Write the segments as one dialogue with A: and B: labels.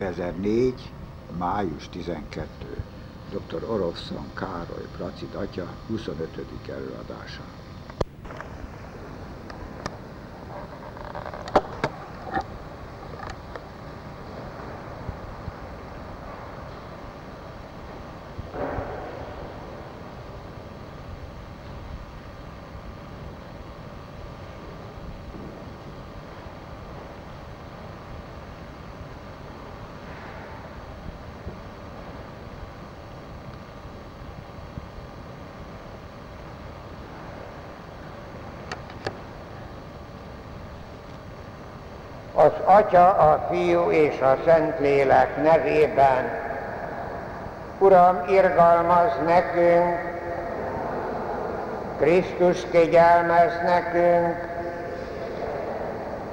A: 2004. május 12. Dr. Orofszon Károly Placid atya 25. előadása.
B: Az Atya, a Fiú és a Szentlélek nevében. Uram, irgalmaz nekünk, Krisztus kegyelmez nekünk,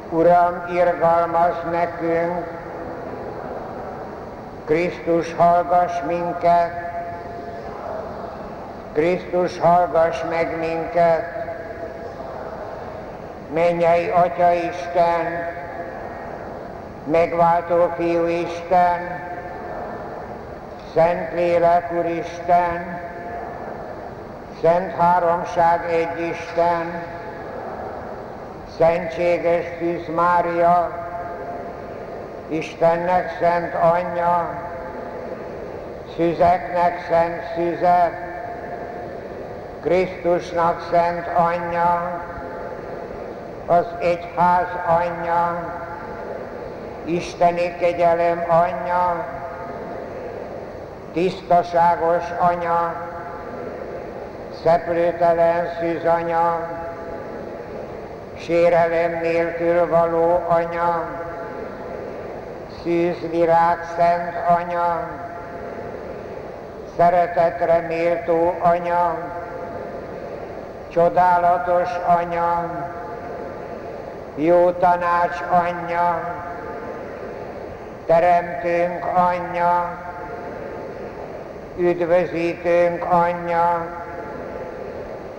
B: Uram, irgalmaz nekünk, Krisztus hallgass minket, Krisztus hallgass meg minket, mennyei Atya Isten, megváltó Fiú Isten, Szent Lélek Isten, Szent Háromság egy Isten, Szentséges Szűz Mária, Istennek Szent Anyja, Szüzeknek Szent Szüzek, Krisztusnak Szent Anyja, az Egyház Anyja, Isteni kegyelem anyja, tisztaságos anya, szeplőtelen szűzanya, sérelem nélkül való anya, szűzvirág szent anya, szeretetre méltó anya, csodálatos anya, jó tanács anyja, Teremtőnk anyja, üdvözítőnk anyja,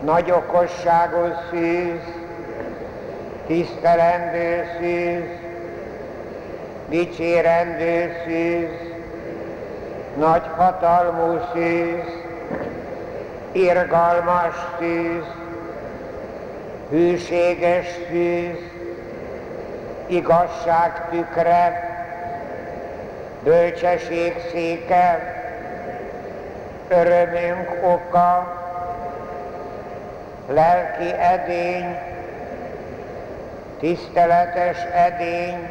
B: nagy okosságos szűz, tisztelendő szűz, dicsérendő szűz, nagy hatalmú szűz, irgalmas szűz, hűséges szűz, igazság tükre, bölcsesség széke, örömünk oka, lelki edény, tiszteletes edény,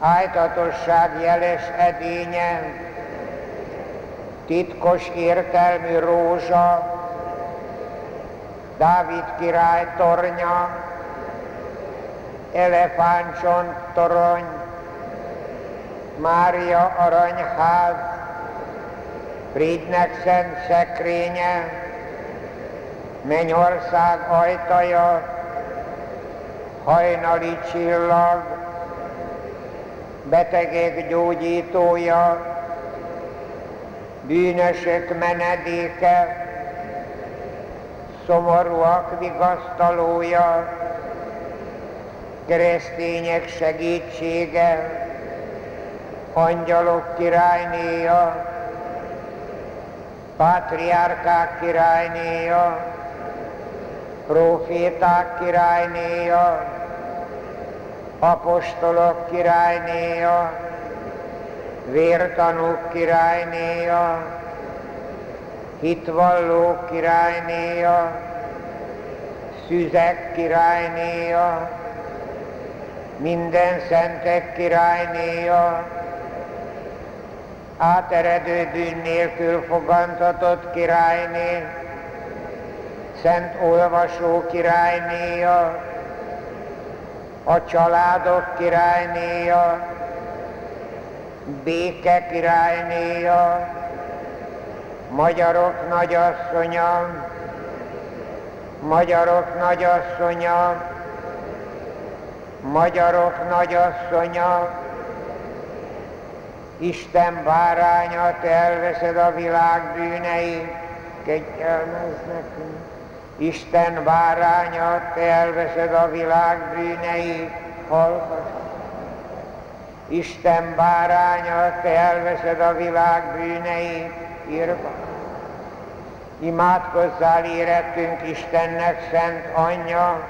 B: ájtatosság jeles edénye, titkos értelmű rózsa, Dávid király tornya, elefántcsont torony, Mária aranyház, Fridnek szent szekrénye, Mennyország ajtaja, hajnali csillag, betegek gyógyítója, bűnösök menedéke, szomorúak vigasztalója, keresztények segítsége, angyalok királynéja, pátriárkák királynéja, proféták királynéja, apostolok királynéja, vértanúk királynéja, hitvallók királynéja, szüzek királynéja, minden szentek királynéja, áteredő bűn nélkül fogantatott királyné, szent olvasó királynéja, a családok királynéja, béke királynéja, magyarok nagyasszonya, magyarok nagyasszonya, magyarok nagyasszonya, Isten báránya, te elveszed a világ bűneit, kegyelmez nekünk. Isten báránya, te elveszed a világ bűneit, hallgass. Isten báránya, te elveszed a világ bűneit, írva. Imádkozzál érettünk Istennek, Szent Anyja,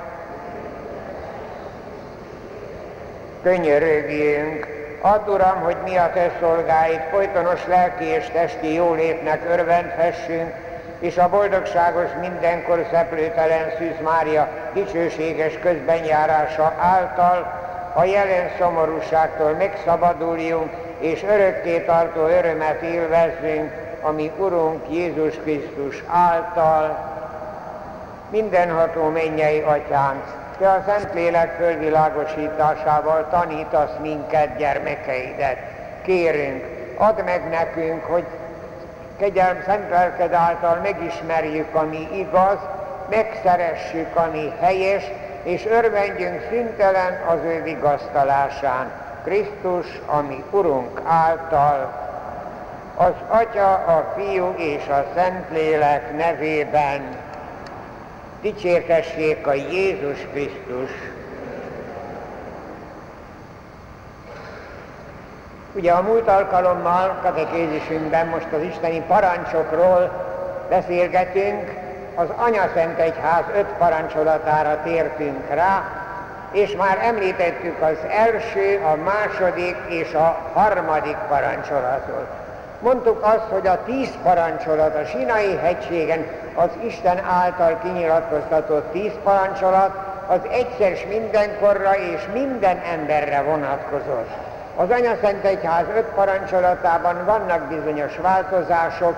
B: könyörögjünk, add Uram, hogy mi a Te szolgáid, folytonos lelki és testi jólétnek örvendhessünk, és a boldogságos mindenkor szeplőtelen Szűz Mária dicsőséges közbenjárása által a jelen szomorúságtól megszabaduljunk, és örökké tartó örömet élvezzünk, ami Urunk Jézus Krisztus által. Mindenható mennyei Atyánk, Te a Szentlélek fölvilágosításával tanítasz minket, gyermekeidet. Kérünk, add meg nekünk, hogy kegyelm szent által megismerjük, ami igaz, megszeressük, ami helyes, és örvendjünk szüntelen az ő vigasztalásán. Krisztus, ami Urunk által, az Atya, a Fiú és a Szentlélek nevében dicsértessék a Jézus Krisztus. Ugye a múlt alkalommal katekézisünkben most az isteni parancsokról beszélgetünk, az Anya Szent Egyház öt parancsolatára tértünk rá, és már említettük az első, a második és a harmadik parancsolatot. Mondtuk azt, hogy a tíz parancsolat a Sinai hegységen az Isten által kinyilatkoztatott tíz parancsolat az egyszer mindenkorra és minden emberre vonatkozott. Az Anya Szent Egyház öt parancsolatában vannak bizonyos változások,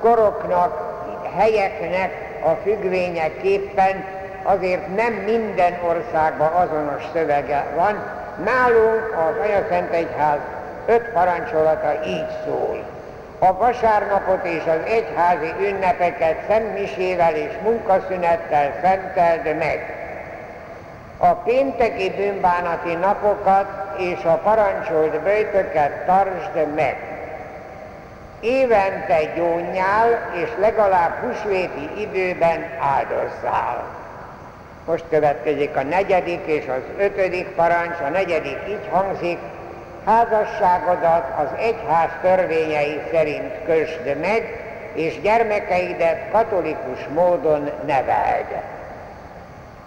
B: koroknak, helyeknek a függvényeképpen, azért nem minden országban azonos szövege van. Nálunk az Anya Szent Egyház öt parancsolata így szól. A vasárnapot és az egyházi ünnepeket szentmisével és munkaszünettel szenteld meg. A pénteki bűnbánati napokat és a parancsolt bőtöket tartsd meg évente gyónyál, és legalább húsvéti időben áldozzál. Most következik a negyedik és az ötödik parancs, a negyedik így hangzik, házasságodat az egyház törvényei szerint kösd meg, és gyermekeidet katolikus módon neveld.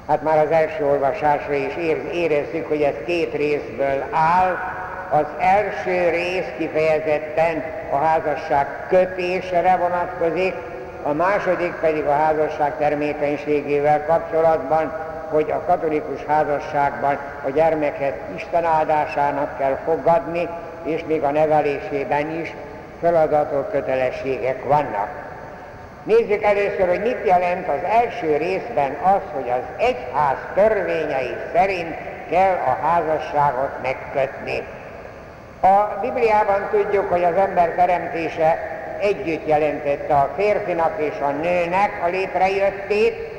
B: Hát már az első olvasásra is érezzük, hogy ez két részből áll, az első rész kifejezetten a házasság kötésre vonatkozik, a második pedig a házasság termékenységével kapcsolatban, hogy a katolikus házasságban a gyermeket Isten áldásának kell fogadni, és még a nevelésében is feladatok, kötelességek vannak. Nézzük először, hogy mit jelent az első részben az, hogy az egyház törvényei szerint kell a házasságot megkötni. A Bibliában tudjuk, hogy az ember teremtése együtt jelentette a férfinak és a nőnek a létrejöttét,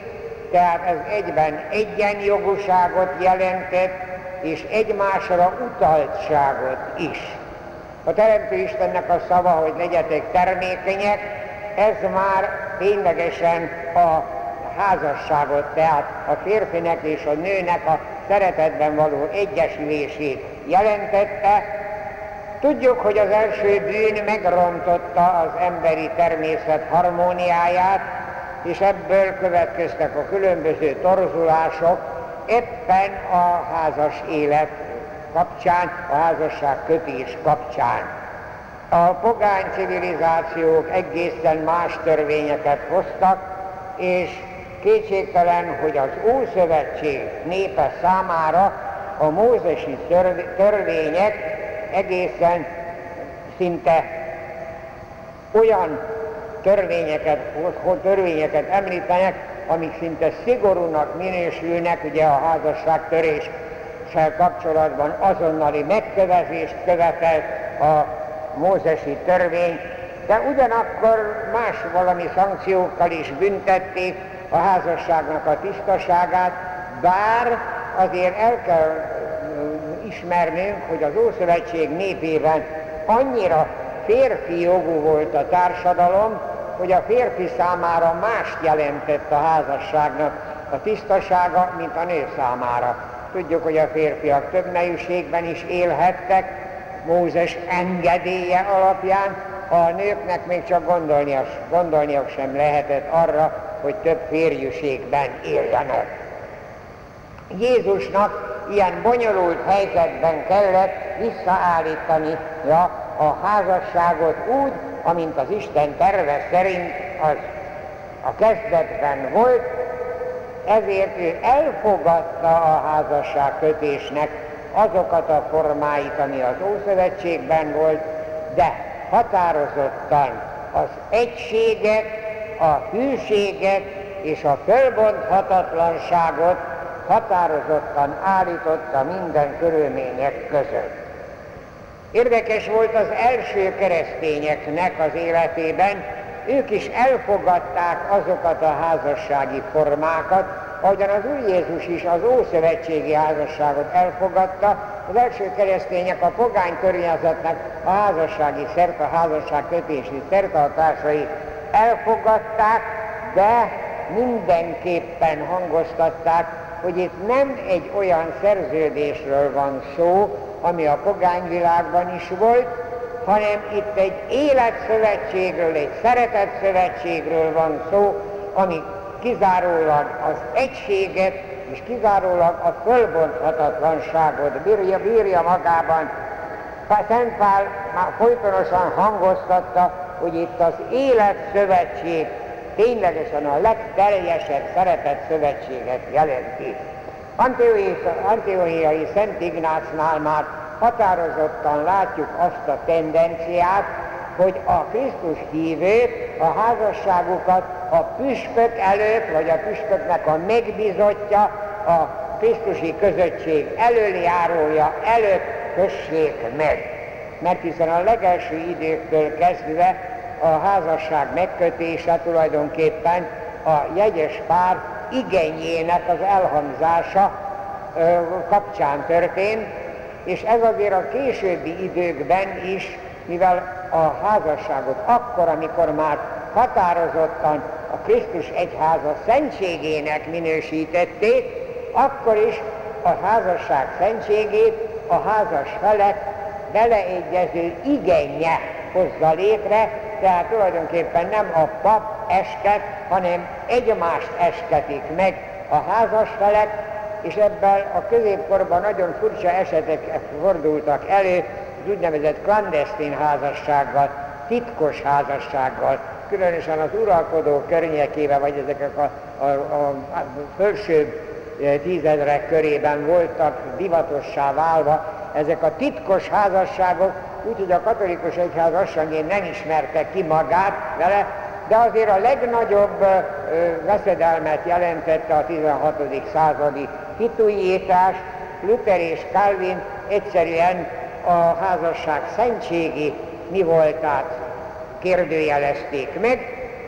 B: tehát ez egyben egyenjogúságot jelentett, és egymásra utaltságot is. A Teremtő Istennek a szava, hogy legyetek termékenyek, ez már ténylegesen a házasságot, tehát a férfinek és a nőnek a szeretetben való egyesülését jelentette, Tudjuk, hogy az első bűn megrontotta az emberi természet harmóniáját, és ebből következtek a különböző torzulások éppen a házas élet kapcsán, a házasság kötés kapcsán. A pogány civilizációk egészen más törvényeket hoztak, és kétségtelen, hogy az Ószövetség népe számára a mózesi törvények egészen szinte olyan törvényeket, törvényeket említenek, amik szinte szigorúnak minősülnek, ugye a házasság töréssel kapcsolatban azonnali megkövezést követel a mózesi törvény, de ugyanakkor más valami szankciókkal is büntették a házasságnak a tisztaságát, bár azért el kell ismernünk, hogy az Ószövetség népében annyira férfi jogú volt a társadalom, hogy a férfi számára mást jelentett a házasságnak a tisztasága, mint a nő számára. Tudjuk, hogy a férfiak több nejűségben is élhettek, Mózes engedélye alapján a nőknek még csak gondolniak, gondolniak sem lehetett arra, hogy több férjűségben éljenek. Jézusnak ilyen bonyolult helyzetben kellett visszaállítani a házasságot úgy, amint az Isten terve szerint az a kezdetben volt, ezért ő elfogadta a házasság kötésnek azokat a formáit, ami az Ószövetségben volt, de határozottan az egységet, a hűséget és a fölbonthatatlanságot határozottan állította minden körülmények között. Érdekes volt az első keresztényeknek az életében, ők is elfogadták azokat a házassági formákat, ahogyan az Úr Jézus is az Ószövetségi házasságot elfogadta, az első keresztények a pogány környezetnek a házassági szert, a házasság kötési szertartásai elfogadták, de mindenképpen hangoztatták, hogy itt nem egy olyan szerződésről van szó, ami a pogányvilágban is volt, hanem itt egy életszövetségről, egy szeretetszövetségről van szó, ami kizárólag az egységet és kizárólag a fölbonthatatlanságot bírja, bírja magában. Szent Pál már folytonosan hangoztatta, hogy itt az életszövetség ténylegesen a legteljesebb szeretett szövetséget jelenti. Antiochiai Szent Ignácnál már határozottan látjuk azt a tendenciát, hogy a Krisztus hívők a házasságukat a püspök előtt, vagy a püspöknek a megbizotja, a Krisztusi közösség előjárója előtt kössék meg. Mert hiszen a legelső időktől kezdve a házasság megkötése tulajdonképpen a jegyes pár igényének az elhangzása kapcsán történt, és ez azért a későbbi időkben is, mivel a házasságot akkor, amikor már határozottan a Krisztus egyháza szentségének minősítették, akkor is a házasság szentségét a házas felek beleegyező igénye hozza létre, tehát tulajdonképpen nem a pap esket, hanem egymást esketik meg a házas felek, és ebben a középkorban nagyon furcsa esetek fordultak elő, az úgynevezett klandesztin házassággal, titkos házassággal, különösen az uralkodó környékébe, vagy ezek a, a, a, a felsőbb e, tízezrek körében voltak divatossá válva. Ezek a titkos házasságok, úgyhogy a katolikus egyház lassan nem ismerte ki magát vele, de azért a legnagyobb veszedelmet jelentette a 16. századi hitújítás, Luther és Calvin egyszerűen a házasság szentségi mi voltát kérdőjelezték meg.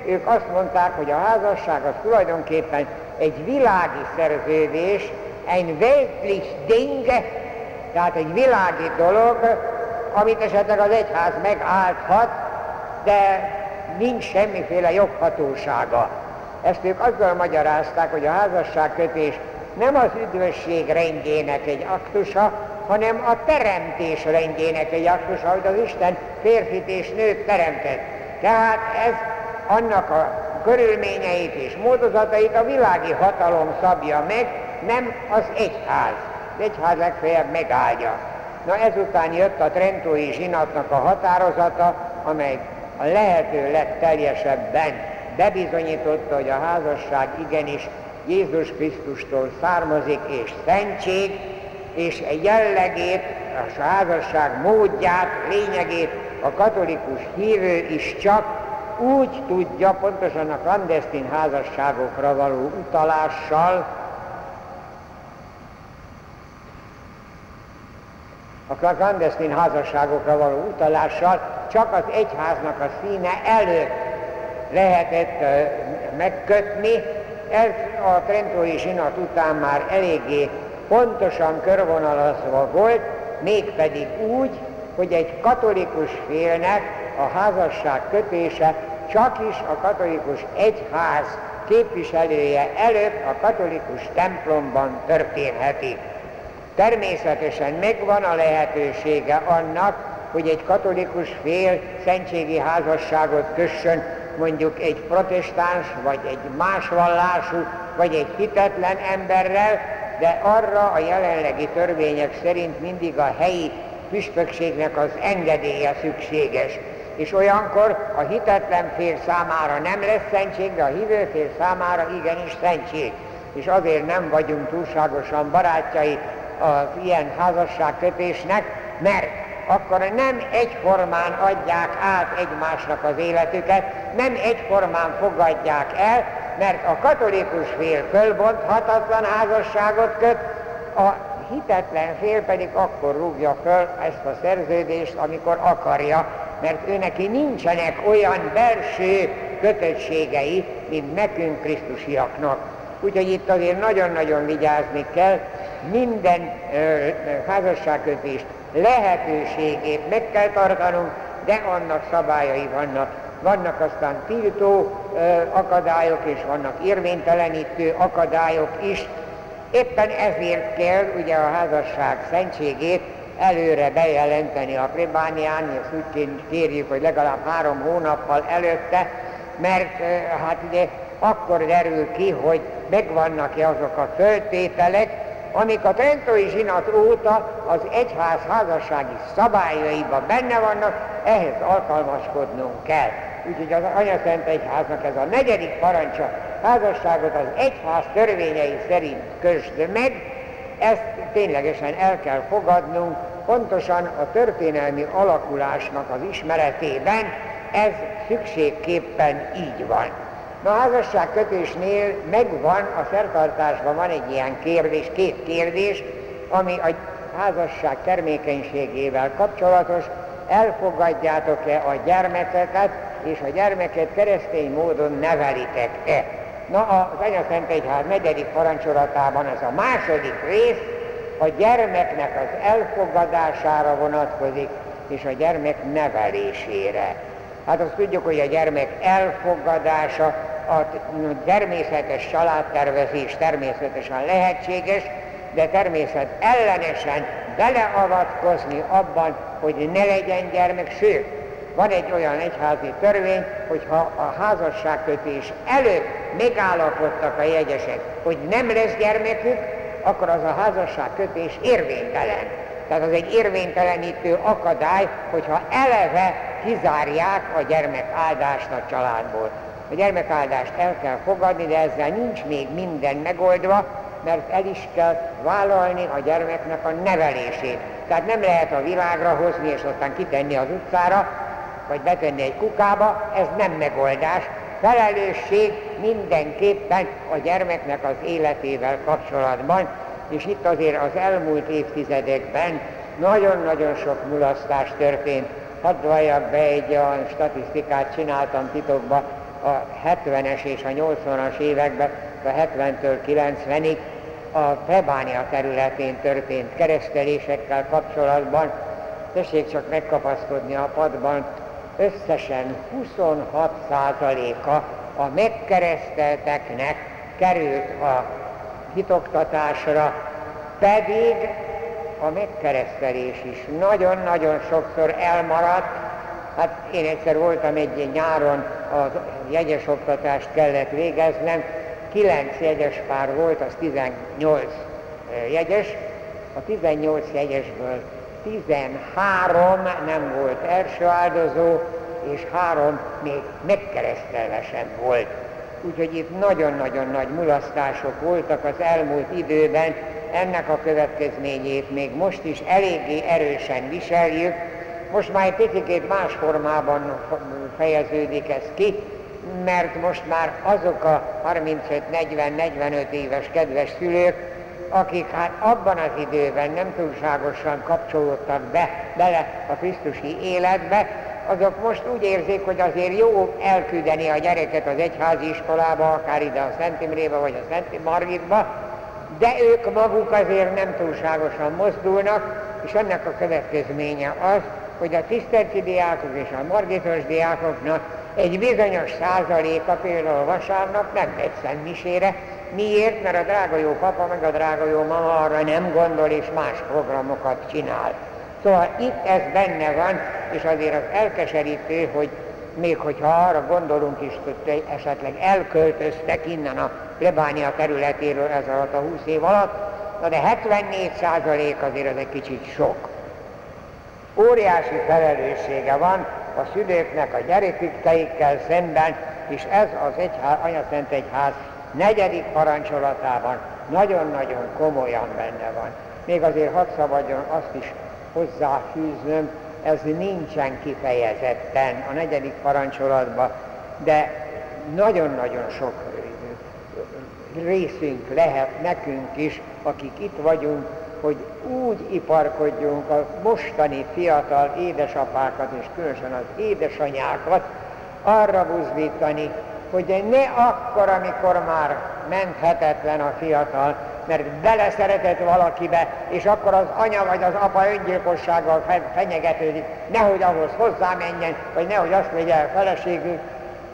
B: Ők azt mondták, hogy a házasság az tulajdonképpen egy világi szerződés, egy weltlich Ding, tehát egy világi dolog, amit esetleg az egyház megállthat, de nincs semmiféle joghatósága. Ezt ők azzal magyarázták, hogy a házasságkötés nem az üdvösség rendjének egy aktusa, hanem a teremtés rendjének egy aktusa, hogy az Isten férfit és nőt teremtett. Tehát ez annak a körülményeit és módozatait a világi hatalom szabja meg, nem az egyház. Az egyház legfeljebb megáldja. Na ezután jött a Trentói zsinatnak a határozata, amely a lehető legteljesebben bebizonyította, hogy a házasság igenis Jézus Krisztustól származik, és szentség, és egy jellegét, a házasság módját, lényegét a katolikus hívő is csak úgy tudja, pontosan a klandesztin házasságokra való utalással, a klandesztin házasságokra való utalással csak az egyháznak a színe előtt lehetett megkötni, ez a Trentói zsinat után már eléggé pontosan körvonalazva volt, mégpedig úgy, hogy egy katolikus félnek a házasság kötése csak is a katolikus egyház képviselője előtt a katolikus templomban történheti. Természetesen megvan a lehetősége annak, hogy egy katolikus fél szentségi házasságot kössön mondjuk egy protestáns, vagy egy más vallású, vagy egy hitetlen emberrel, de arra a jelenlegi törvények szerint mindig a helyi püspökségnek az engedélye szükséges. És olyankor a hitetlen fél számára nem lesz szentség, de a hívő fél számára igenis szentség. És azért nem vagyunk túlságosan barátjai az ilyen házasságkötésnek, mert akkor nem egyformán adják át egymásnak az életüket, nem egyformán fogadják el, mert a katolikus fél fölbonthatatlan házasságot köt, a hitetlen fél pedig akkor rúgja föl ezt a szerződést, amikor akarja, mert ő neki nincsenek olyan belső kötöttségei, mint nekünk Krisztusiaknak. Úgyhogy itt azért nagyon-nagyon vigyázni kell, minden házasságkötést lehetőségét meg kell tartanunk, de annak szabályai vannak. Vannak aztán tiltó akadályok, és vannak érvénytelenítő akadályok is. Éppen ezért kell ugye a házasság szentségét előre bejelenteni a plébánián, és úgy kérjük, hogy legalább három hónappal előtte, mert hát ugye akkor derül ki, hogy megvannak-e azok a föltételek, amik a Trentói zsinat óta az egyház házassági szabályaiban benne vannak, ehhez alkalmazkodnunk kell. Úgyhogy az Anyaszent Egyháznak ez a negyedik parancsa, házasságot az egyház törvényei szerint közd meg, ezt ténylegesen el kell fogadnunk, pontosan a történelmi alakulásnak az ismeretében ez szükségképpen így van. Na, a házasságkötésnél megvan, a szertartásban van egy ilyen kérdés, két kérdés, ami a házasság termékenységével kapcsolatos, elfogadjátok-e a gyermekeket, és a gyermeket keresztény módon nevelitek-e. Na, az Szent Egyház negyedik parancsolatában ez a második rész a gyermeknek az elfogadására vonatkozik, és a gyermek nevelésére. Hát azt tudjuk, hogy a gyermek elfogadása, a természetes családtervezés természetesen lehetséges, de természet ellenesen beleavatkozni abban, hogy ne legyen gyermek, sőt, van egy olyan egyházi törvény, hogy ha a házasságkötés előtt megállapodtak a jegyesek, hogy nem lesz gyermekük, akkor az a házasságkötés érvénytelen. Tehát az egy érvénytelenítő akadály, hogyha eleve kizárják a gyermekáldást a családból. A gyermekáldást el kell fogadni, de ezzel nincs még minden megoldva, mert el is kell vállalni a gyermeknek a nevelését. Tehát nem lehet a világra hozni és aztán kitenni az utcára, vagy betenni egy kukába, ez nem megoldás. Felelősség mindenképpen a gyermeknek az életével kapcsolatban, és itt azért az elmúlt évtizedekben nagyon-nagyon sok mulasztás történt. Hadd be egy olyan statisztikát csináltam titokba a 70-es és a 80-as években, a 70-től 90-ig a plebánia területén történt keresztelésekkel kapcsolatban. Tessék csak megkapaszkodni a padban, összesen 26%-a a megkeresztelteknek került a hitoktatásra, pedig a megkeresztelés is nagyon-nagyon sokszor elmaradt. Hát én egyszer voltam egy nyáron, a jegyes oktatást kellett végeznem, kilenc jegyes pár volt, az 18 jegyes, a 18 jegyesből 13 nem volt első áldozó, és három még megkeresztelve sem volt. Úgyhogy itt nagyon-nagyon nagy mulasztások voltak az elmúlt időben, ennek a következményét még most is eléggé erősen viseljük. Most már egy picit más formában fejeződik ez ki, mert most már azok a 35-40-45 éves kedves szülők, akik hát abban az időben nem túlságosan kapcsolódtak be bele a Krisztusi életbe, azok most úgy érzik, hogy azért jó elküldeni a gyereket az egyházi iskolába, akár ide a Szent Imrébe vagy a Szent Margitba, de ők maguk azért nem túlságosan mozdulnak, és ennek a következménye az, hogy a tisztelci diákok és a margitos diákoknak egy bizonyos százaléka például vasárnap nem megy szentmisére. Miért? Mert a drága jó papa meg a drága jó mama arra nem gondol és más programokat csinál. Szóval itt ez benne van, és azért az elkeserítő, hogy még hogyha arra gondolunk is, hogy esetleg elköltöztek innen a plebánia területéről ez alatt a 20 év alatt, na de 74 százalék azért ez egy kicsit sok. Óriási felelőssége van a szülőknek a gyerekükkel szemben, és ez az egyház, Anyaszent Egyház negyedik parancsolatában nagyon-nagyon komolyan benne van. Még azért hadd szabadjon azt is hozzáfűznöm, ez nincsen kifejezetten a negyedik parancsolatban, de nagyon-nagyon sok részünk lehet nekünk is, akik itt vagyunk, hogy úgy iparkodjunk a mostani fiatal édesapákat és különösen az édesanyákat arra buzdítani, hogy ne akkor, amikor már menthetetlen a fiatal, mert beleszeretett valakibe, és akkor az anya vagy az apa öngyilkossággal fenyegetődik, nehogy ahhoz hozzámenjen, vagy nehogy azt vegye el feleségül,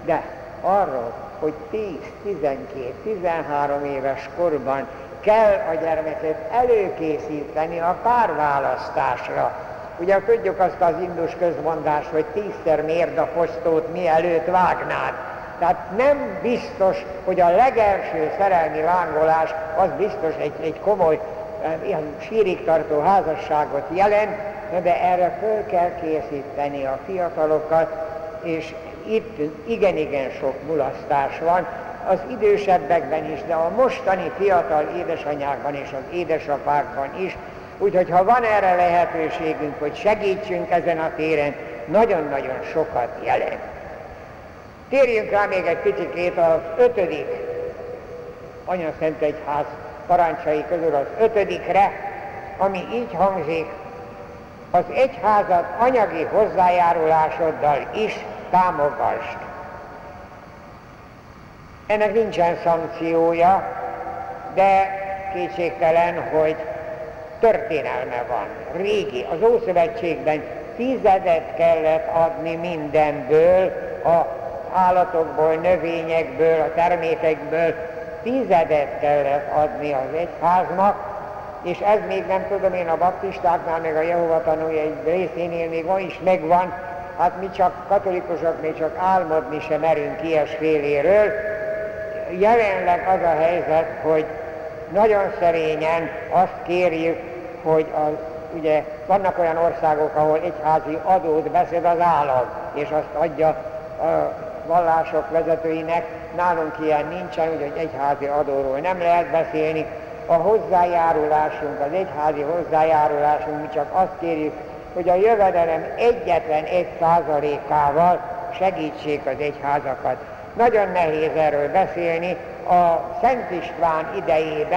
B: de arról, hogy 10, 12, 13 éves korban kell a gyermeket előkészíteni a párválasztásra. Ugye tudjuk azt az indus közmondást, hogy tízszer mérd a postót, mielőtt vágnád. Tehát nem biztos, hogy a legelső szerelmi lángolás az biztos egy, egy komoly, eh, ilyen sírig tartó házasságot jelent, de erre föl kell készíteni a fiatalokat, és itt igen-igen sok mulasztás van, az idősebbekben is, de a mostani fiatal édesanyákban és az édesapákban is, úgyhogy ha van erre lehetőségünk, hogy segítsünk ezen a téren, nagyon-nagyon sokat jelent. Térjünk rá még egy picit az ötödik Szent Egyház parancsai közül az ötödikre, ami így hangzik, az egyházat anyagi hozzájárulásoddal is támogasd. Ennek nincsen szankciója, de kétségtelen, hogy történelme van. Régi, az Ószövetségben tizedet kellett adni mindenből, a állatokból, növényekből, a termékekből, tizedet kellett adni az egyháznak, és ez még nem tudom én a baptistáknál, meg a Jehova tanulja egy részénél még ma is megvan, hát mi csak katolikusok még csak álmodni sem merünk ilyesféléről, jelenleg az a helyzet, hogy nagyon szerényen azt kérjük, hogy a, ugye vannak olyan országok, ahol egyházi adót beszed az állam, és azt adja a vallások vezetőinek, nálunk ilyen nincsen, úgyhogy egyházi adóról nem lehet beszélni. A hozzájárulásunk, az egyházi hozzájárulásunk, mi csak azt kérjük, hogy a jövedelem egyetlen egy százalékával segítsék az egyházakat. Nagyon nehéz erről beszélni. A Szent István idejében